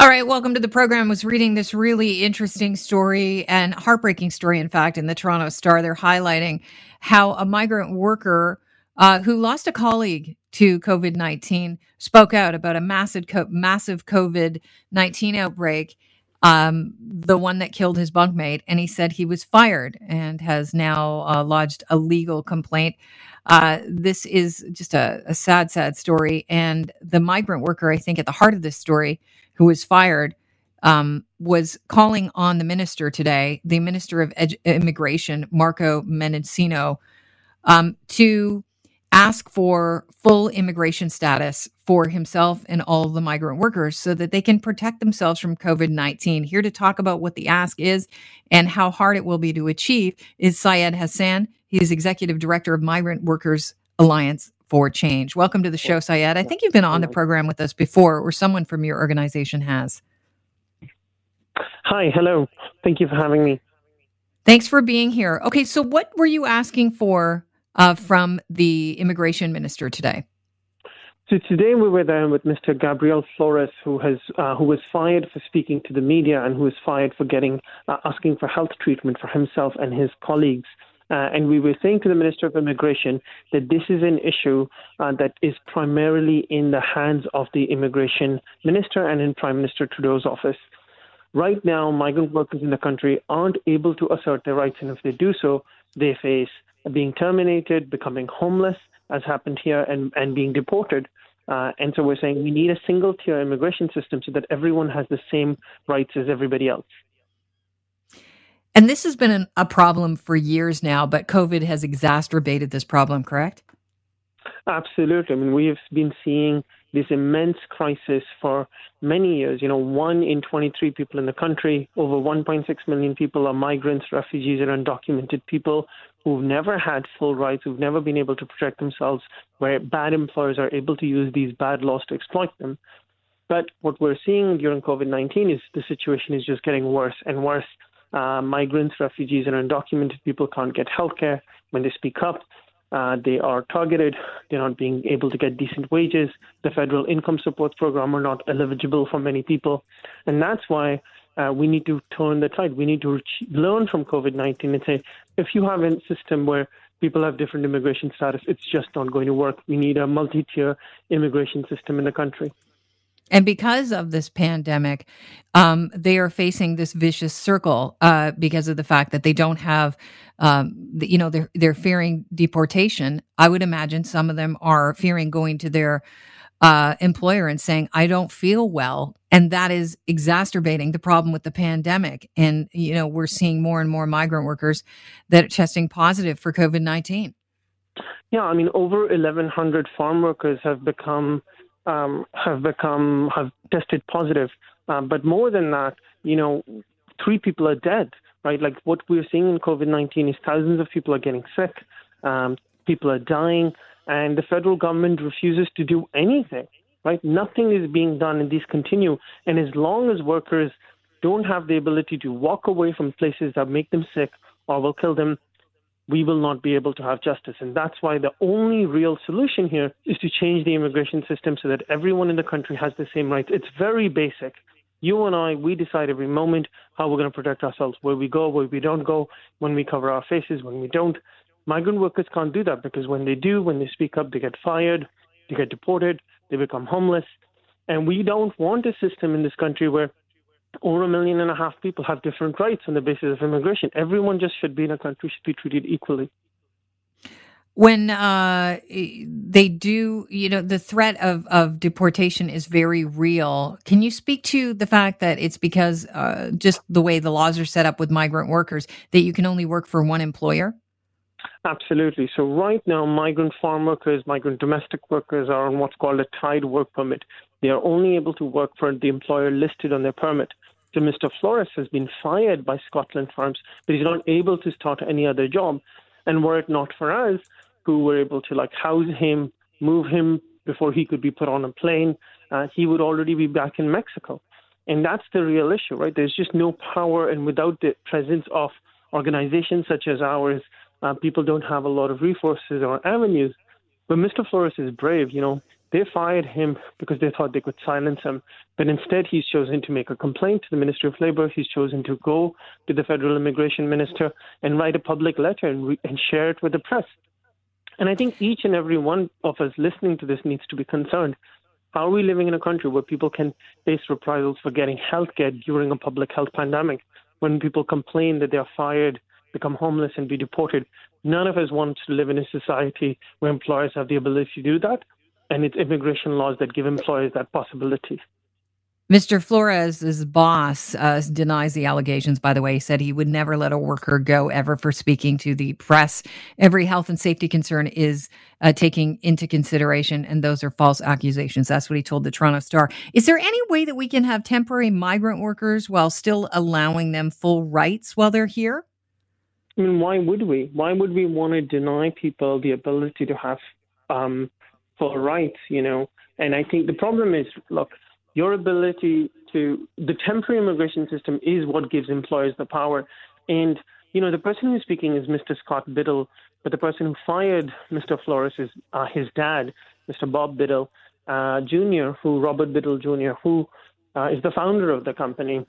All right, welcome to the program. I was reading this really interesting story and heartbreaking story, in fact, in the Toronto Star. They're highlighting how a migrant worker uh, who lost a colleague to COVID 19 spoke out about a massive, massive COVID 19 outbreak, um, the one that killed his bunkmate. And he said he was fired and has now uh, lodged a legal complaint. Uh, this is just a, a sad, sad story. And the migrant worker, I think, at the heart of this story, who was fired, um, was calling on the minister today, the Minister of Immigration, Marco Mendicino, um, to ask for full immigration status for himself and all the migrant workers so that they can protect themselves from COVID 19. Here to talk about what the ask is and how hard it will be to achieve is Syed Hussan. He is Executive Director of Migrant Workers Alliance for change. Welcome to the show, Syed. I think you've been on the program with us before, or someone from your organization has. Hi, hello. Thank you for having me. Thanks for being here. Okay, so what were you asking for uh, from the immigration minister today? So today we were there with Mr. Gabriel Flores, who has uh, who was fired for speaking to the media and who was fired for getting uh, asking for health treatment for himself and his colleagues. Uh, and we were saying to the Minister of Immigration that this is an issue uh, that is primarily in the hands of the Immigration Minister and in Prime Minister Trudeau's office. Right now, migrant workers in the country aren't able to assert their rights, and if they do so, they face being terminated, becoming homeless, as happened here, and, and being deported. Uh, and so we're saying we need a single tier immigration system so that everyone has the same rights as everybody else. And this has been an, a problem for years now, but COVID has exacerbated this problem, correct? Absolutely. I mean, we have been seeing this immense crisis for many years. You know, one in 23 people in the country, over 1.6 million people are migrants, refugees, and undocumented people who've never had full rights, who've never been able to protect themselves, where bad employers are able to use these bad laws to exploit them. But what we're seeing during COVID 19 is the situation is just getting worse and worse uh, migrants, refugees, and undocumented people can't get health care. When they speak up, uh, they are targeted. They're not being able to get decent wages. The federal income support program are not eligible for many people. And that's why uh, we need to turn the tide. We need to learn from COVID 19 and say, if you have a system where people have different immigration status, it's just not going to work. We need a multi tier immigration system in the country. And because of this pandemic, um, they are facing this vicious circle uh, because of the fact that they don't have, um, you know, they're they're fearing deportation. I would imagine some of them are fearing going to their uh, employer and saying, "I don't feel well," and that is exacerbating the problem with the pandemic. And you know, we're seeing more and more migrant workers that are testing positive for COVID nineteen. Yeah, I mean, over 1,100 farm workers have become um, have become have tested positive. Um, but more than that, you know, three people are dead. Right, like what we're seeing in COVID nineteen is thousands of people are getting sick, um, people are dying, and the federal government refuses to do anything. Right, nothing is being done, and these continue. And as long as workers don't have the ability to walk away from places that make them sick or will kill them, we will not be able to have justice. And that's why the only real solution here is to change the immigration system so that everyone in the country has the same rights. It's very basic. You and I, we decide every moment how we're going to protect ourselves, where we go, where we don't go, when we cover our faces, when we don't. Migrant workers can't do that because when they do, when they speak up, they get fired, they get deported, they become homeless. And we don't want a system in this country where over a million and a half people have different rights on the basis of immigration. Everyone just should be in a country should be treated equally. When uh, they do, you know, the threat of, of deportation is very real. Can you speak to the fact that it's because uh, just the way the laws are set up with migrant workers that you can only work for one employer? Absolutely. So right now, migrant farm workers, migrant domestic workers are on what's called a tied work permit. They are only able to work for the employer listed on their permit. So Mr. Flores has been fired by Scotlynn Farms, but he's not able to start any other job. And were it not for us, who were able to like house him, move him before he could be put on a plane, uh, he would already be back in Mexico. And that's the real issue, right? There's just no power, and without the presence of organizations such as ours, uh, people don't have a lot of resources or avenues. But Mr. Flores is brave. You know, They fired him because they thought they could silence him. But instead, he's chosen to make a complaint to the Ministry of Labor. He's chosen to go to the federal immigration minister and write a public letter and, re- and share it with the press. And I think each and every one of us listening to this needs to be concerned. How are we living in a country where people can face reprisals for getting health care during a public health pandemic? When people complain that they're fired, become homeless, and be deported, none of us want to live in a society where employers have the ability to do that and it's immigration laws that give employers that possibility. Mr. Flores' boss uh, denies the allegations, by the way. He said he would never let a worker go ever for speaking to the press. Every health and safety concern is uh, taking into consideration, and those are false accusations. That's what he told the Toronto Star. Is there any way that we can have temporary migrant workers while still allowing them full rights while they're here? I mean, why would we? Why would we want to deny people the ability to have um, for rights, you know. And I think the problem is, look, your ability to the temporary immigration system is what gives employers the power. And you know, the person who's speaking is Mr. Scott Biddle, but the person who fired Mr. Flores is uh, his dad, Mr. Bob Biddle uh, Jr., who Robert Biddle Jr., who uh, is the founder of the company.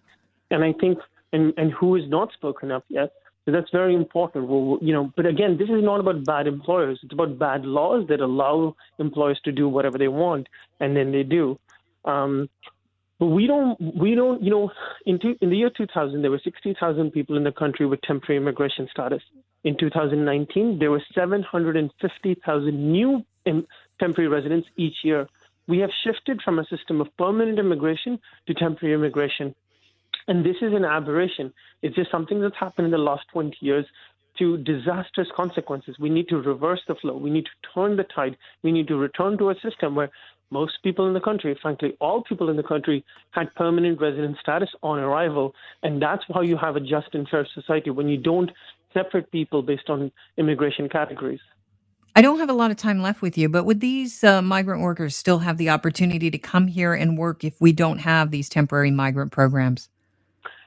And I think, and, and who is not spoken up yet. So that's very important. Well, you know, but again, this is not about bad employers. It's about bad laws that allow employers to do whatever they want, and then they do. Um, but we don't, we don't, you know, in, two, in the year 2000, there were 60,000 people in the country with temporary immigration status. In 2019, there were 750,000 new temporary residents each year. We have shifted from a system of permanent immigration to temporary immigration. And this is an aberration. It's just something that's happened in the last 20 years to disastrous consequences. We need to reverse the flow. We need to turn the tide. We need to return to a system where most people in the country, frankly, all people in the country, had permanent resident status on arrival. And that's how you have a just and fair society when you don't separate people based on immigration categories. I don't have a lot of time left with you, but would these uh, migrant workers still have the opportunity to come here and work if we don't have these temporary migrant programs?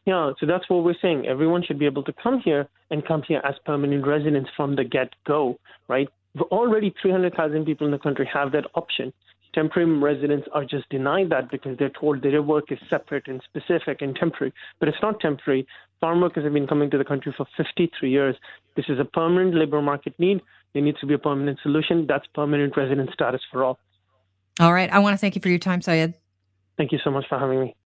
Yeah, so that's what we're saying. Everyone should be able to come here and come here as permanent residents from the get go, right? Already 300,000 people in the country have that option. Temporary residents are just denied that because they're told their work is separate and specific and temporary. But it's not temporary. Farm workers have been coming to the country for 53 years. This is a permanent labor market need. There needs to be a permanent solution. That's permanent resident status for all. All right. I want to thank you for your time, Syed. Thank you so much for having me.